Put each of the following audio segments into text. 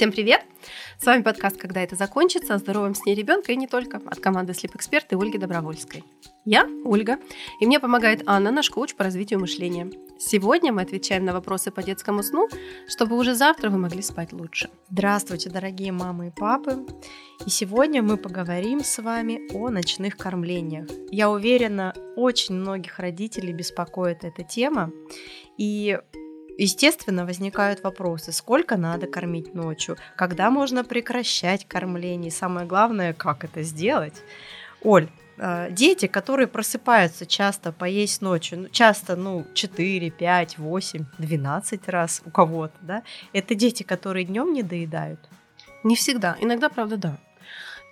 Всем привет! С вами подкаст «Когда это закончится» о здоровом сне ребенка и не только от команды Sleep Expert и Ольги Добровольской. Я Ольга, и мне помогает Анна, наш коуч по развитию мышления. Сегодня мы отвечаем на вопросы по детскому сну, чтобы уже завтра вы могли спать лучше. Здравствуйте, дорогие мамы и папы! И сегодня мы поговорим с вами о ночных кормлениях. Я уверена, очень многих родителей беспокоит эта тема. И Естественно, возникают вопросы, сколько надо кормить ночью, когда можно прекращать кормление, и самое главное, как это сделать. Оль, э, дети, которые просыпаются часто поесть ночью, ну, часто, ну, 4, 5, 8, 12 раз у кого-то, да, это дети, которые днем не доедают? Не всегда, иногда, правда, да.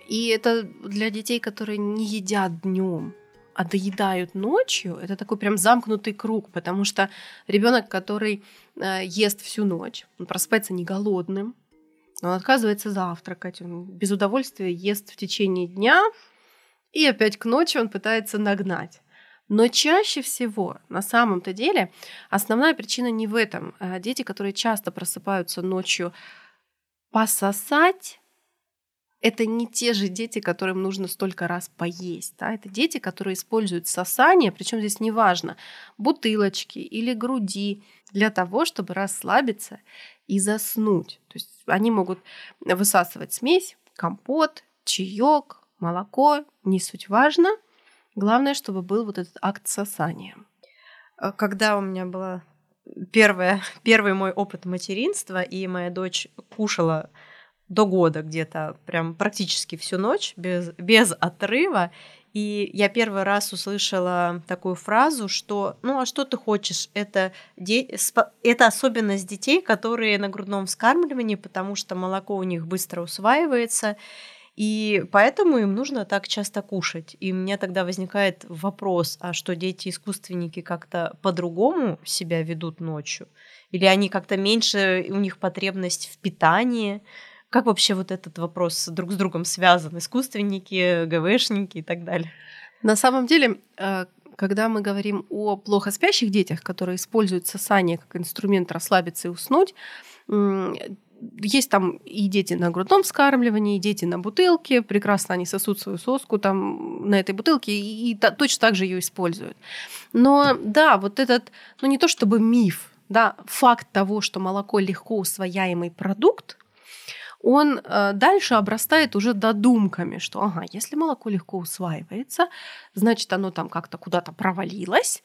И это для детей, которые не едят днем, а доедают ночью, это такой прям замкнутый круг, потому что ребенок, который э, ест всю ночь, он просыпается не голодным, он отказывается завтракать, он без удовольствия ест в течение дня, и опять к ночи он пытается нагнать. Но чаще всего, на самом-то деле, основная причина не в этом. А дети, которые часто просыпаются ночью пососать, это не те же дети, которым нужно столько раз поесть. Да? Это дети, которые используют сосание, причем здесь неважно, бутылочки или груди, для того, чтобы расслабиться и заснуть. То есть они могут высасывать смесь, компот, чаек, молоко, не суть важно. Главное, чтобы был вот этот акт сосания. А когда у меня была первая, первый мой опыт материнства, и моя дочь кушала до года где-то, прям практически всю ночь, без, без отрыва. И я первый раз услышала такую фразу, что ну а что ты хочешь? Это, де... это особенность детей, которые на грудном вскармливании, потому что молоко у них быстро усваивается, и поэтому им нужно так часто кушать. И у меня тогда возникает вопрос, а что дети-искусственники как-то по-другому себя ведут ночью? Или они как-то меньше, у них потребность в питании? Как вообще вот этот вопрос друг с другом связан? Искусственники, ГВшники и так далее? На самом деле, э, когда мы говорим о плохо спящих детях, которые используют сосание как инструмент расслабиться и уснуть, есть там и дети на грудном вскармливании, и дети на бутылке, прекрасно они сосут свою соску там на этой бутылке и, и точно так же ее используют. Но да, вот этот, ну не то чтобы миф, да, факт того, что молоко легко усвояемый продукт, он э, дальше обрастает уже додумками, что, ага, если молоко легко усваивается, значит, оно там как-то куда-то провалилось,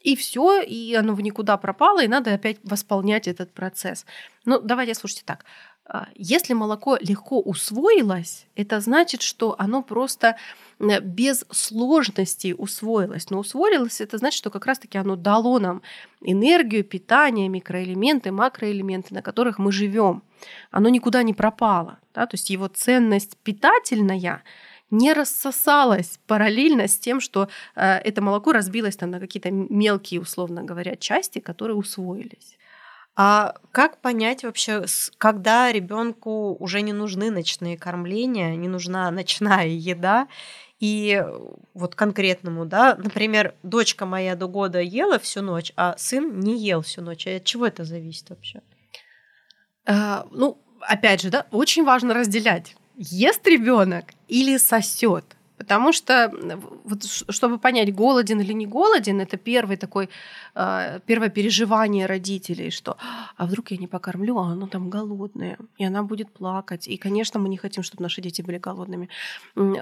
и все, и оно в никуда пропало, и надо опять восполнять этот процесс. Ну, давайте, слушайте так. А, если молоко легко усвоилось, это значит, что оно просто без сложностей усвоилось. Но усвоилось это значит, что как раз-таки оно дало нам энергию, питание, микроэлементы, макроэлементы, на которых мы живем. Оно никуда не пропало. Да? То есть его ценность питательная не рассосалась параллельно с тем, что э, это молоко разбилось там на какие-то мелкие, условно говоря, части, которые усвоились. А как понять вообще, когда ребенку уже не нужны ночные кормления, не нужна ночная еда? И вот конкретному, да, например, дочка моя до года ела всю ночь, а сын не ел всю ночь. А от чего это зависит вообще? А, ну, опять же, да, очень важно разделять. Ест ребенок или сосет? Потому что, вот, чтобы понять, голоден или не голоден, это первый такой, э, первое переживание родителей, что а вдруг я не покормлю, а оно там голодное, и она будет плакать. И, конечно, мы не хотим, чтобы наши дети были голодными.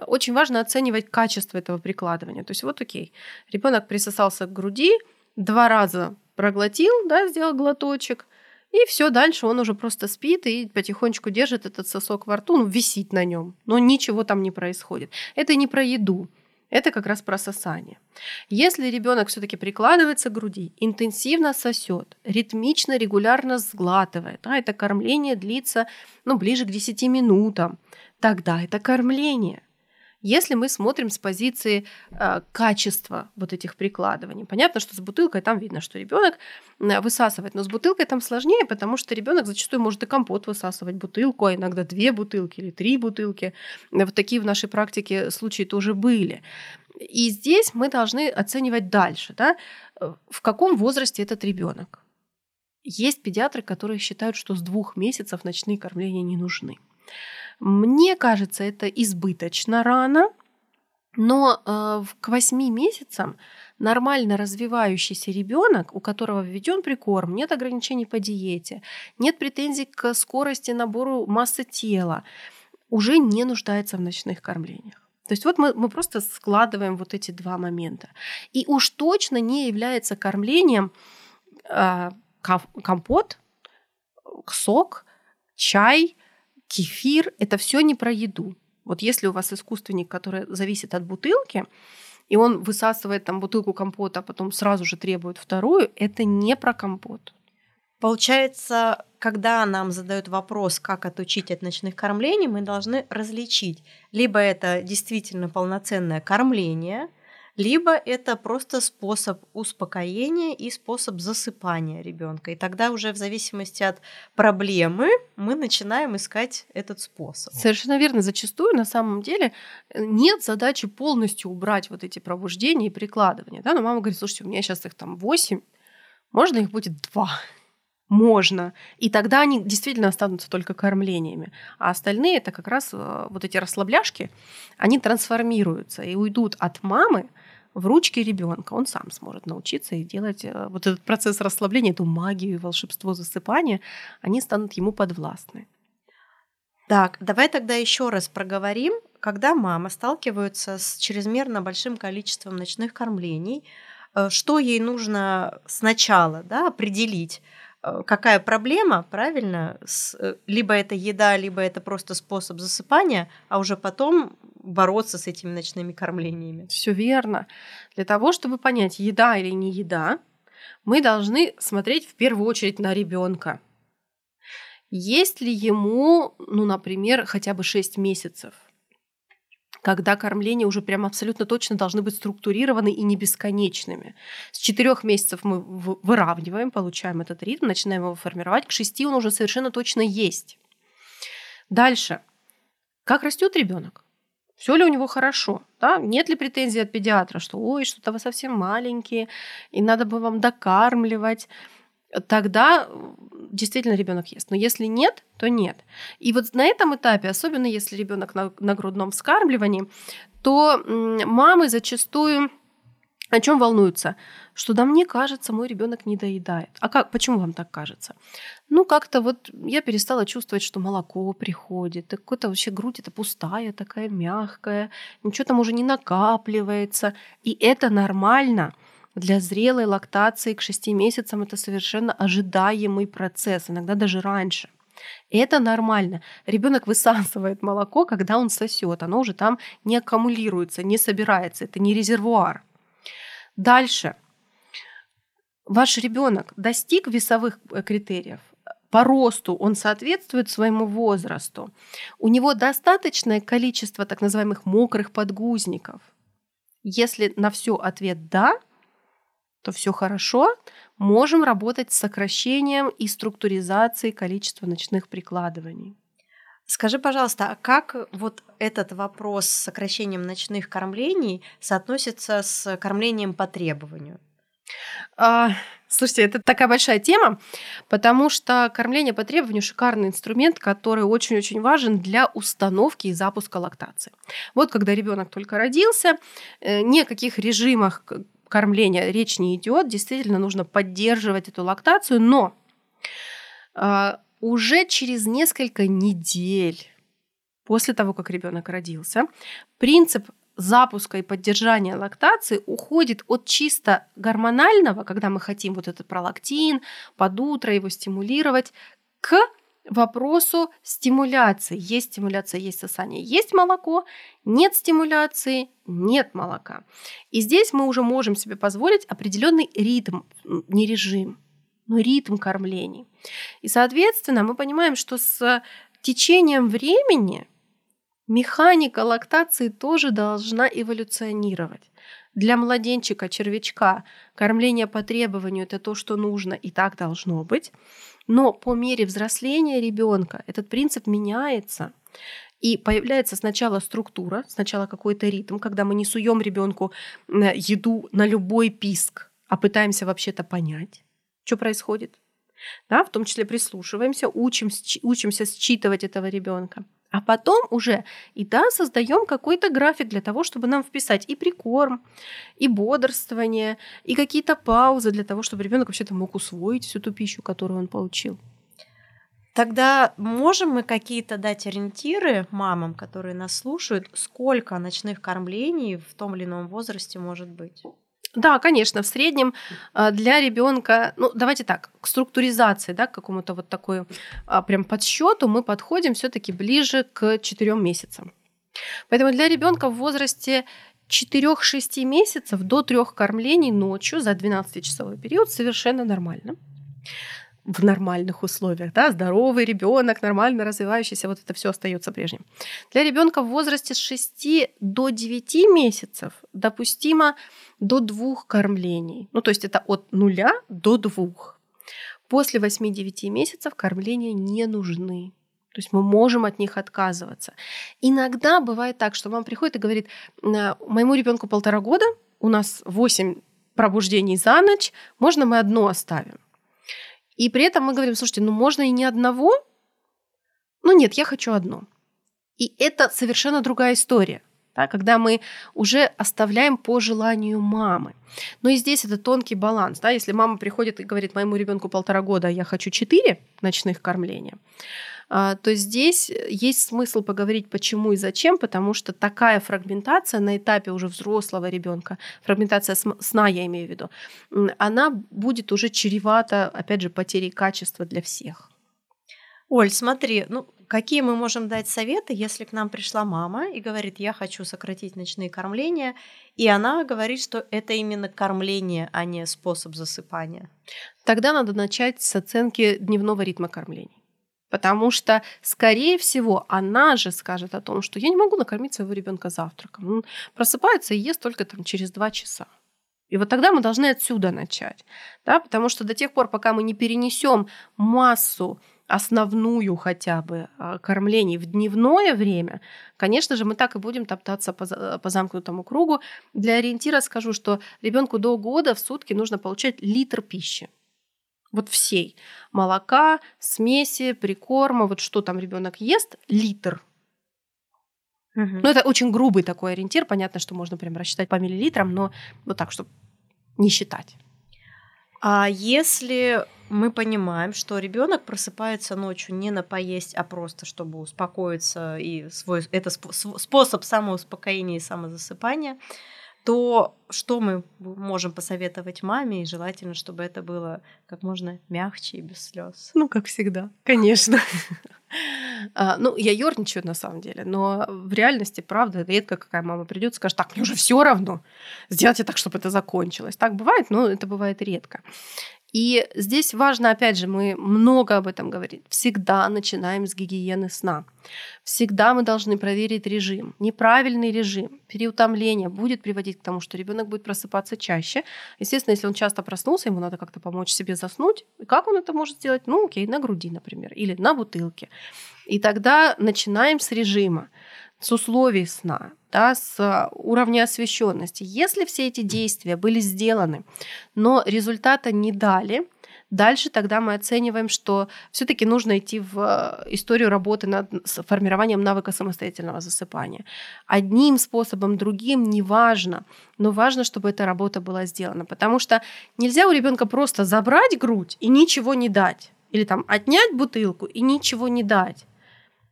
Очень важно оценивать качество этого прикладывания. То есть вот окей, ребенок присосался к груди, два раза проглотил, да, сделал глоточек, и все, дальше он уже просто спит и потихонечку держит этот сосок во рту, ну, висит на нем, но ничего там не происходит. Это не про еду, это как раз про сосание. Если ребенок все-таки прикладывается к груди, интенсивно сосет, ритмично, регулярно сглатывает, а это кормление длится ну, ближе к 10 минутам, тогда это кормление. Если мы смотрим с позиции э, качества вот этих прикладываний, понятно, что с бутылкой там видно, что ребенок высасывает, но с бутылкой там сложнее, потому что ребенок зачастую может и компот высасывать бутылку, а иногда две бутылки или три бутылки. Вот такие в нашей практике случаи тоже были. И здесь мы должны оценивать дальше, да, в каком возрасте этот ребенок. Есть педиатры, которые считают, что с двух месяцев ночные кормления не нужны. Мне кажется, это избыточно рано, но э, к 8 месяцам нормально развивающийся ребенок, у которого введен прикорм, нет ограничений по диете, нет претензий к скорости набору массы тела, уже не нуждается в ночных кормлениях. То есть вот мы, мы просто складываем вот эти два момента. И уж точно не является кормлением э, компот, сок, чай, кефир. Это все не про еду. Вот если у вас искусственник, который зависит от бутылки, и он высасывает там бутылку компота, а потом сразу же требует вторую, это не про компот. Получается, когда нам задают вопрос, как отучить от ночных кормлений, мы должны различить, либо это действительно полноценное кормление, либо это просто способ успокоения и способ засыпания ребенка. И тогда уже в зависимости от проблемы мы начинаем искать этот способ. Совершенно верно. Зачастую на самом деле э, нет задачи полностью убрать вот эти пробуждения и прикладывания. Да? Но мама говорит, слушайте, у меня сейчас их там 8, можно их будет 2 можно. И тогда они действительно останутся только кормлениями. А остальные это как раз э, вот эти расслабляшки, они трансформируются и уйдут от мамы в ручки ребенка. Он сам сможет научиться и делать э, вот этот процесс расслабления, эту магию, волшебство засыпания, они станут ему подвластны. Так, давай тогда еще раз проговорим, когда мама сталкивается с чрезмерно большим количеством ночных кормлений, э, что ей нужно сначала да, определить, какая проблема, правильно, с, э, либо это еда, либо это просто способ засыпания, а уже потом бороться с этими ночными кормлениями. Все верно. Для того, чтобы понять, еда или не еда, мы должны смотреть в первую очередь на ребенка. Есть ли ему, ну, например, хотя бы 6 месяцев? Когда кормления уже прям абсолютно точно должны быть структурированы и не бесконечными. С четырех месяцев мы выравниваем, получаем этот ритм, начинаем его формировать. К шести он уже совершенно точно есть. Дальше. Как растет ребенок? Все ли у него хорошо? Да? Нет ли претензий от педиатра, что ой, что-то вы совсем маленькие, и надо бы вам докармливать? Тогда действительно ребенок ест. Но если нет, то нет. И вот на этом этапе, особенно если ребенок на, на грудном вскармливании, то мамы зачастую о чем волнуются? Что да, мне кажется, мой ребенок не доедает. А как, почему вам так кажется? Ну, как-то вот я перестала чувствовать, что молоко приходит. Какая-то вообще грудь это пустая, такая мягкая. Ничего там уже не накапливается. И это нормально. Для зрелой лактации к 6 месяцам это совершенно ожидаемый процесс, иногда даже раньше. Это нормально. Ребенок высасывает молоко, когда он сосет. Оно уже там не аккумулируется, не собирается. Это не резервуар. Дальше. Ваш ребенок достиг весовых э, критериев. По росту он соответствует своему возрасту. У него достаточное количество так называемых мокрых подгузников. Если на все ответ да, то все хорошо, можем работать с сокращением и структуризацией количества ночных прикладываний. Скажи, пожалуйста, а как вот этот вопрос с сокращением ночных кормлений соотносится с кормлением по требованию? А, слушайте, это такая большая тема, потому что кормление по требованию шикарный инструмент, который очень-очень важен для установки и запуска лактации. Вот когда ребенок только родился, э, ни о каких режимах кормления речь не идет, действительно нужно поддерживать эту лактацию, но э, уже через несколько недель после того, как ребенок родился, принцип запуска и поддержания лактации уходит от чисто гормонального, когда мы хотим вот этот пролактин, под утро его стимулировать, к вопросу стимуляции. Есть стимуляция, есть сосание, есть молоко, нет стимуляции, нет молока. И здесь мы уже можем себе позволить определенный ритм, не режим, но ритм кормлений. И, соответственно, мы понимаем, что с течением времени механика лактации тоже должна эволюционировать. Для младенчика, червячка, кормление по требованию – это то, что нужно, и так должно быть. Но по мере взросления ребенка этот принцип меняется. И появляется сначала структура, сначала какой-то ритм, когда мы не суем ребенку еду на любой писк, а пытаемся вообще-то понять, что происходит. да, в том числе прислушиваемся, учим, учимся считывать этого ребенка. А потом уже и да, создаем какой-то график для того, чтобы нам вписать и прикорм, и бодрствование, и какие-то паузы для того, чтобы ребенок вообще-то мог усвоить всю ту пищу, которую он получил. Тогда можем мы какие-то дать ориентиры мамам, которые нас слушают, сколько ночных кормлений в том или ином возрасте может быть? Да, конечно, в среднем а, для ребенка, ну давайте так, к структуризации, да, к какому-то вот такой а, прям подсчету мы подходим все-таки ближе к 4 месяцам. Поэтому для ребенка в возрасте 4-6 месяцев до трех кормлений ночью за 12-часовой период совершенно нормально в нормальных условиях, да, здоровый ребенок, нормально развивающийся, вот это все остается прежним. Для ребенка в возрасте с 6 до 9 месяцев допустимо до двух кормлений. Ну, то есть это от нуля до двух. После 8-9 месяцев кормления не нужны. То есть мы можем от них отказываться. Иногда бывает так, что мама приходит и говорит, моему ребенку полтора года, у нас 8 пробуждений за ночь, можно мы одно оставим? И при этом мы говорим, слушайте, ну можно и не одного, ну нет, я хочу одно. И это совершенно другая история да, когда мы уже оставляем по желанию мамы. Но и здесь это тонкий баланс. Да, если мама приходит и говорит моему ребенку полтора года, я хочу четыре ночных кормления, а, то здесь есть смысл поговорить, почему и зачем, потому что такая фрагментация на этапе уже взрослого ребенка, фрагментация сна, я имею в виду, она будет уже чревата, опять же, потерей качества для всех. Оль, смотри, ну какие мы можем дать советы, если к нам пришла мама и говорит, я хочу сократить ночные кормления, и она говорит, что это именно кормление, а не способ засыпания? Тогда надо начать с оценки дневного ритма кормлений. Потому что, скорее всего, она же скажет о том, что я не могу накормить своего ребенка завтраком. Он просыпается и ест только там, через два часа. И вот тогда мы должны отсюда начать. Да? Потому что до тех пор, пока мы не перенесем массу основную хотя бы а, кормлений в дневное время, конечно же, мы так и будем топтаться по, по замкнутому кругу. Для ориентира скажу, что ребенку до года в сутки нужно получать литр пищи. Вот всей. Молока, смеси, прикорма, вот что там ребенок ест, литр. Угу. Ну, это очень грубый такой ориентир. Понятно, что можно прям рассчитать по миллилитрам, но вот так, чтобы не считать. А если мы понимаем, что ребенок просыпается ночью не на поесть, а просто чтобы успокоиться, и свой, это способ самоуспокоения и самозасыпания, то что мы можем посоветовать маме, и желательно, чтобы это было как можно мягче и без слез. Ну, как всегда, конечно. А, ну, я ерничаю на самом деле, но в реальности, правда, редко какая мама придет и скажет, так, мне уже все равно, сделайте так, чтобы это закончилось. Так бывает, но это бывает редко. И здесь важно, опять же, мы много об этом говорим. Всегда начинаем с гигиены сна. Всегда мы должны проверить режим. Неправильный режим, переутомление будет приводить к тому, что ребенок будет просыпаться чаще. Естественно, если он часто проснулся, ему надо как-то помочь себе заснуть. И как он это может сделать? Ну, окей, на груди, например, или на бутылке. И тогда начинаем с режима с условий сна, да, с уровня освещенности. Если все эти действия были сделаны, но результата не дали, Дальше тогда мы оцениваем, что все-таки нужно идти в а, историю работы над формированием навыка самостоятельного засыпания. Одним способом, другим, неважно, но важно, чтобы эта работа была сделана. Потому что нельзя у ребенка просто забрать грудь и ничего не дать. Или там отнять бутылку и ничего не дать.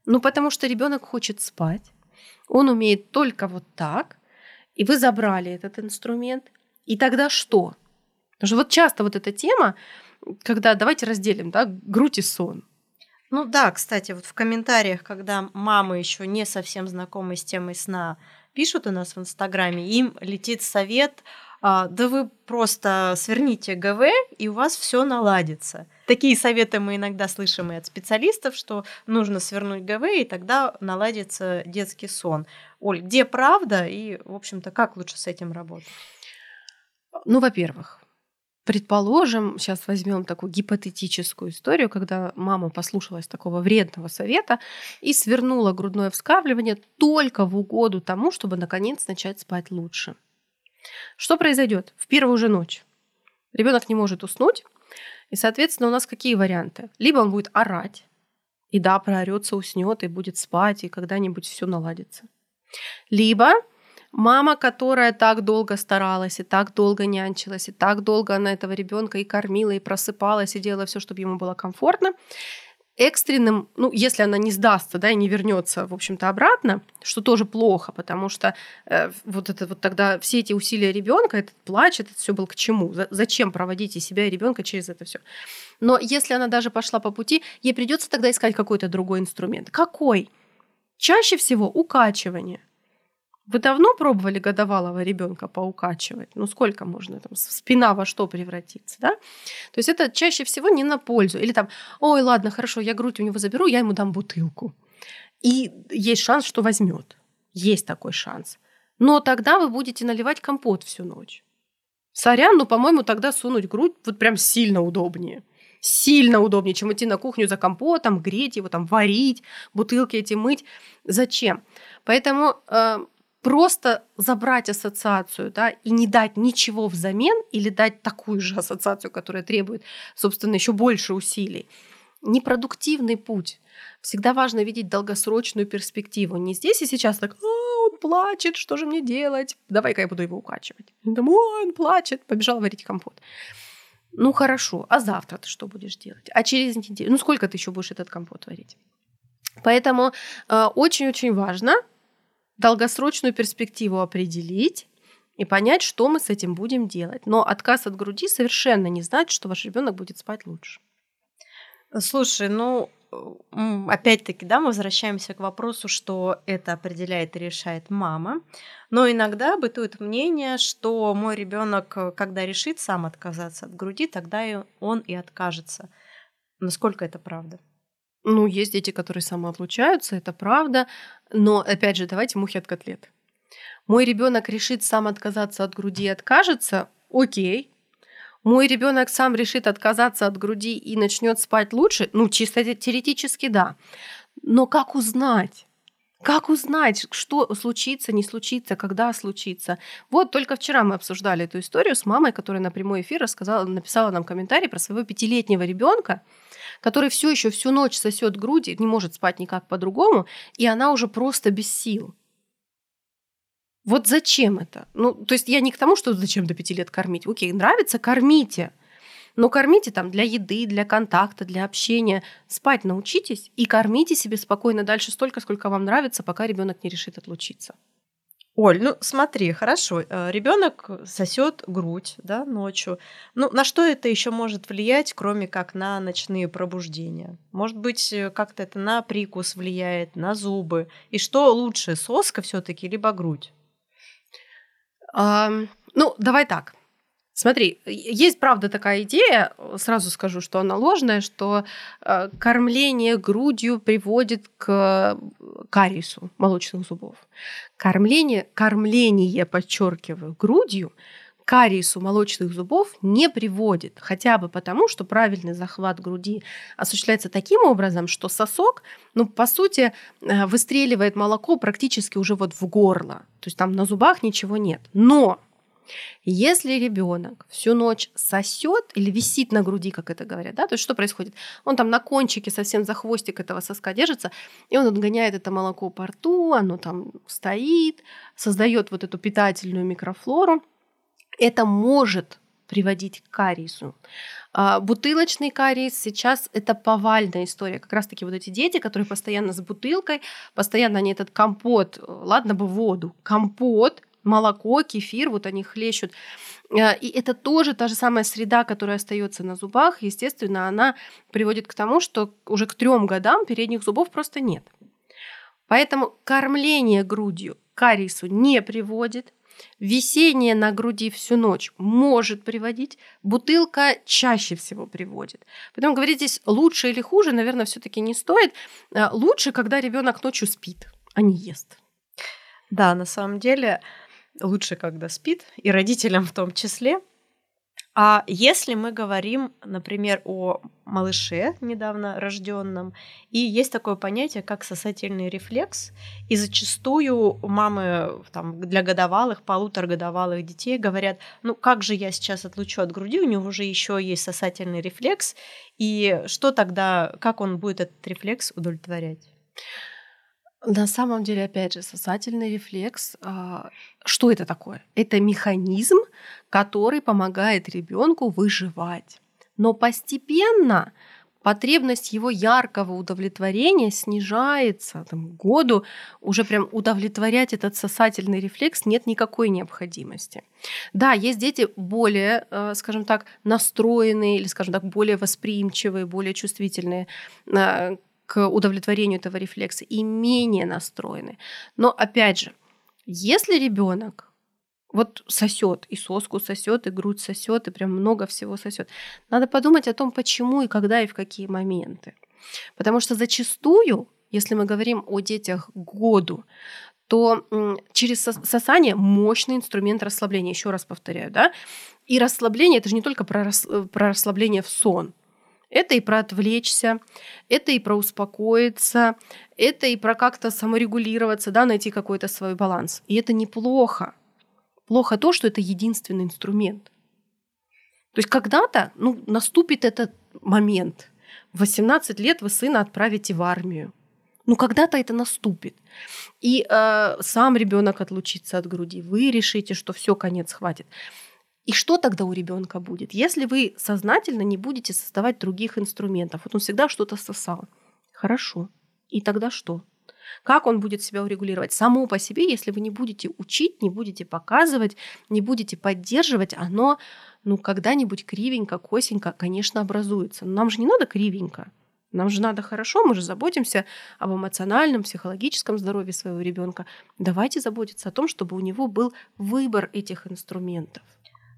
Ну, потому что ребенок хочет спать, он умеет только вот так, и вы забрали этот инструмент. И тогда что? Потому что вот часто вот эта тема, когда давайте разделим, да, грудь и сон. Ну да, кстати, вот в комментариях, когда мамы еще не совсем знакомы с темой сна, пишут у нас в Инстаграме, им летит совет да вы просто сверните ГВ, и у вас все наладится. Такие советы мы иногда слышим и от специалистов, что нужно свернуть ГВ, и тогда наладится детский сон. Оль, где правда и, в общем-то, как лучше с этим работать? Ну, во-первых, Предположим, сейчас возьмем такую гипотетическую историю, когда мама послушалась такого вредного совета и свернула грудное вскармливание только в угоду тому, чтобы наконец начать спать лучше. Что произойдет в первую же ночь? Ребенок не может уснуть, И, соответственно, у нас какие варианты? Либо он будет орать, и да, проорется, уснет и будет спать, и когда-нибудь все наладится. Либо мама, которая так долго старалась, и так долго нянчилась, и так долго она этого ребенка и кормила, и просыпалась, и делала все, чтобы ему было комфортно, экстренным, ну, если она не сдастся, да, и не вернется, в общем-то, обратно, что тоже плохо, потому что э, вот это вот тогда все эти усилия ребенка, этот плач, это все было к чему? зачем проводить и себя, и ребенка через это все? Но если она даже пошла по пути, ей придется тогда искать какой-то другой инструмент. Какой? Чаще всего укачивание – вы давно пробовали годовалого ребенка поукачивать? Ну, сколько можно там, спина во что превратиться, да? То есть это чаще всего не на пользу. Или там, ой, ладно, хорошо, я грудь у него заберу, я ему дам бутылку. И есть шанс, что возьмет. Есть такой шанс. Но тогда вы будете наливать компот всю ночь. Сорян, но, по-моему, тогда сунуть грудь вот прям сильно удобнее. Сильно удобнее, чем идти на кухню за компотом, греть его, там, варить, бутылки эти мыть. Зачем? Поэтому э, просто забрать ассоциацию, да, и не дать ничего взамен или дать такую же ассоциацию, которая требует, собственно, еще больше усилий. Непродуктивный путь. Всегда важно видеть долгосрочную перспективу. Не здесь и сейчас так, а, он плачет, что же мне делать? Давай-ка я буду его укачивать. Домой он плачет, побежал варить компот. Ну хорошо, а завтра ты что будешь делать? А через неделю? Ну сколько ты еще будешь этот компот варить? Поэтому э, очень-очень важно долгосрочную перспективу определить и понять, что мы с этим будем делать. Но отказ от груди совершенно не значит, что ваш ребенок будет спать лучше. Слушай, ну опять-таки, да, мы возвращаемся к вопросу, что это определяет и решает мама. Но иногда бытует мнение, что мой ребенок, когда решит сам отказаться от груди, тогда и он и откажется. Насколько это правда? Ну, есть дети, которые самоотлучаются, это правда. Но, опять же, давайте мухи от котлет. Мой ребенок решит сам отказаться от груди и откажется, окей. Мой ребенок сам решит отказаться от груди и начнет спать лучше, ну, чисто теоретически да. Но как узнать? Как узнать, что случится, не случится, когда случится? Вот только вчера мы обсуждали эту историю с мамой, которая на прямой эфир рассказала, написала нам комментарий про своего пятилетнего ребенка, который все еще всю ночь сосет груди, не может спать никак по-другому, и она уже просто без сил. Вот зачем это? Ну, то есть я не к тому, что зачем до пяти лет кормить. Окей, нравится, кормите. Но кормите там для еды, для контакта, для общения. Спать научитесь и кормите себе спокойно дальше столько, сколько вам нравится, пока ребенок не решит отлучиться. Оль, ну смотри, хорошо, э, ребенок сосет грудь, да, ночью. Ну, на что это еще может влиять, кроме как на ночные пробуждения? Может быть, э, как-то это на прикус влияет, на зубы? И что лучше, соска все-таки либо грудь? А, ну, давай так. Смотри, есть правда такая идея, сразу скажу, что она ложная, что э, кормление грудью приводит к кариесу молочных зубов. Кормление, кормление, подчеркиваю, грудью кариесу молочных зубов не приводит, хотя бы потому, что правильный захват груди осуществляется таким образом, что сосок, ну, по сути, э, выстреливает молоко практически уже вот в горло. То есть там на зубах ничего нет. Но если ребенок всю ночь сосет или висит на груди, как это говорят, да, то есть что происходит? Он там на кончике совсем за хвостик этого соска держится, и он отгоняет это молоко по рту, оно там стоит, создает вот эту питательную микрофлору. Это может приводить к кариесу. А, бутылочный кариес сейчас это повальная история. Как раз-таки вот эти дети, которые постоянно с бутылкой, постоянно они этот компот, ладно бы воду, компот молоко, кефир, вот они хлещут. Э, и это тоже та же самая среда, которая остается на зубах. Естественно, она приводит к тому, что уже к трем годам передних зубов просто нет. Поэтому кормление грудью к кариесу не приводит. Висение на груди всю ночь может приводить, бутылка чаще всего приводит. Поэтому говорить здесь лучше или хуже, наверное, все-таки не стоит. Э, лучше, когда ребенок ночью спит, а не ест. Да, на самом деле лучше, когда спит, и родителям в том числе. А если мы говорим, например, о малыше недавно рожденном, и есть такое понятие, как сосательный рефлекс, и зачастую мамы там, для годовалых, полуторагодовалых детей говорят, ну как же я сейчас отлучу от груди, у него уже еще есть сосательный рефлекс, и что тогда, как он будет этот рефлекс удовлетворять? На самом деле, опять же, сосательный рефлекс, а, что это такое? Это механизм, который помогает ребенку выживать. Но постепенно потребность его яркого удовлетворения снижается. Там, году уже прям удовлетворять этот сосательный рефлекс нет никакой необходимости. Да, есть дети более, э, скажем так, настроенные или, скажем так, более восприимчивые, более чувствительные э, к удовлетворению этого рефлекса и менее настроены. Но опять же, если ребенок вот сосет, и соску сосет, и грудь сосет, и прям много всего сосет. Надо подумать о том, почему и когда и в какие моменты. Потому что зачастую, если мы говорим о детях году, то через сосание мощный инструмент расслабления. Еще раз повторяю, да? И расслабление это же не только про, про расслабление в сон. Это и про отвлечься, это и про успокоиться, это и про как-то саморегулироваться, да, найти какой-то свой баланс. И это неплохо. Плохо то, что это единственный инструмент. То есть когда-то ну, наступит этот момент. В 18 лет вы сына отправите в армию. Ну, когда-то это наступит. И э, сам ребенок отлучится от груди. Вы решите, что все, конец, хватит. И что тогда у ребенка будет, если вы сознательно не будете создавать других инструментов? Вот он всегда что-то сосал. Хорошо. И тогда что? Как он будет себя урегулировать? Само по себе, если вы не будете учить, не будете показывать, не будете поддерживать, оно ну, когда-нибудь кривенько, косенько, конечно, образуется. Но нам же не надо кривенько. Нам же надо хорошо, мы же заботимся об эмоциональном, психологическом здоровье своего ребенка. Давайте заботиться о том, чтобы у него был выбор этих инструментов.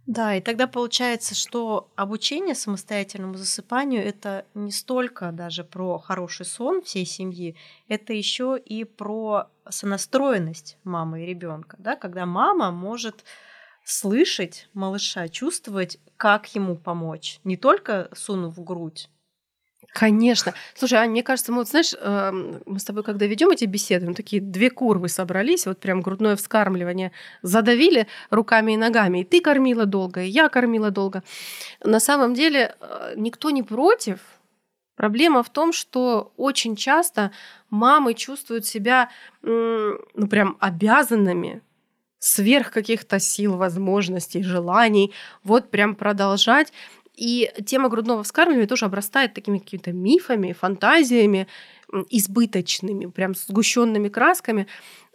Да, и тогда получается, что обучение самостоятельному засыпанию это не столько даже про хороший сон всей семьи, это еще и про сонастроенность мамы и ребенка, да, когда мама может слышать малыша, чувствовать, как ему помочь, не только сунув в грудь, Конечно. Слушай, Ань, мне кажется, мы вот, знаешь, эм, мы с тобой, когда ведем эти беседы, мы такие две курвы собрались, вот прям грудное вскармливание, задавили руками и ногами. И ты кормила долго, и я кормила долго. На самом деле э, никто не против. Проблема в том, что очень часто мамы чувствуют себя, ну, прям обязанными сверх каких-то сил, возможностей, желаний, вот прям продолжать. И тема грудного вскармливания тоже обрастает такими какими-то мифами, фантазиями избыточными, прям сгущенными красками.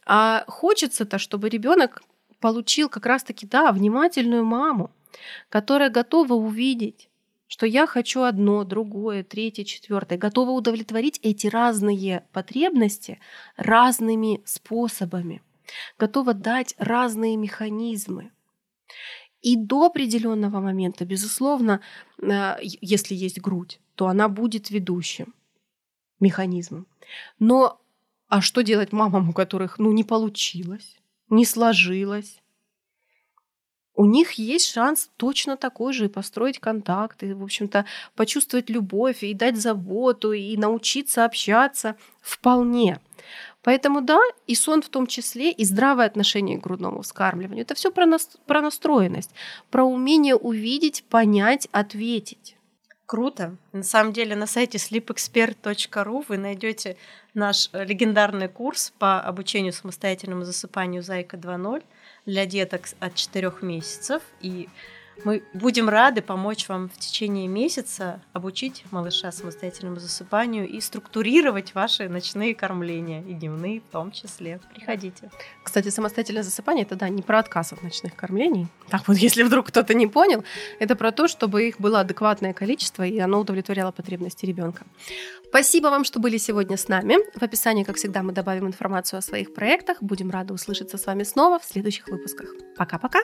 А хочется-то, чтобы ребенок получил как раз-таки, да, внимательную маму, которая готова увидеть, что я хочу одно, другое, третье, четвертое, готова удовлетворить эти разные потребности разными способами, готова дать разные механизмы. И до определенного момента, безусловно, э, если есть грудь, то она будет ведущим механизмом. Но а что делать мамам, у которых ну, не получилось, не сложилось? У них есть шанс точно такой же и построить контакты, в общем-то, почувствовать любовь и дать заботу, и научиться общаться вполне. Поэтому да, и сон в том числе, и здравое отношение к грудному вскармливанию. Это все про, нас, про настроенность, про умение увидеть, понять, ответить. Круто. На самом деле на сайте sleepexpert.ru вы найдете наш э, легендарный курс по обучению самостоятельному засыпанию «Зайка 2.0» для деток от 4 месяцев. И мы будем рады помочь вам в течение месяца обучить малыша самостоятельному засыпанию и структурировать ваши ночные кормления, и дневные в том числе. Приходите. Кстати, самостоятельное засыпание это да, не про отказ от ночных кормлений. Так вот, если вдруг кто-то не понял, это про то, чтобы их было адекватное количество, и оно удовлетворяло потребности ребенка. Спасибо вам, что были сегодня с нами. В описании, как всегда, мы добавим информацию о своих проектах. Будем рады услышаться с вами снова в следующих выпусках. Пока-пока!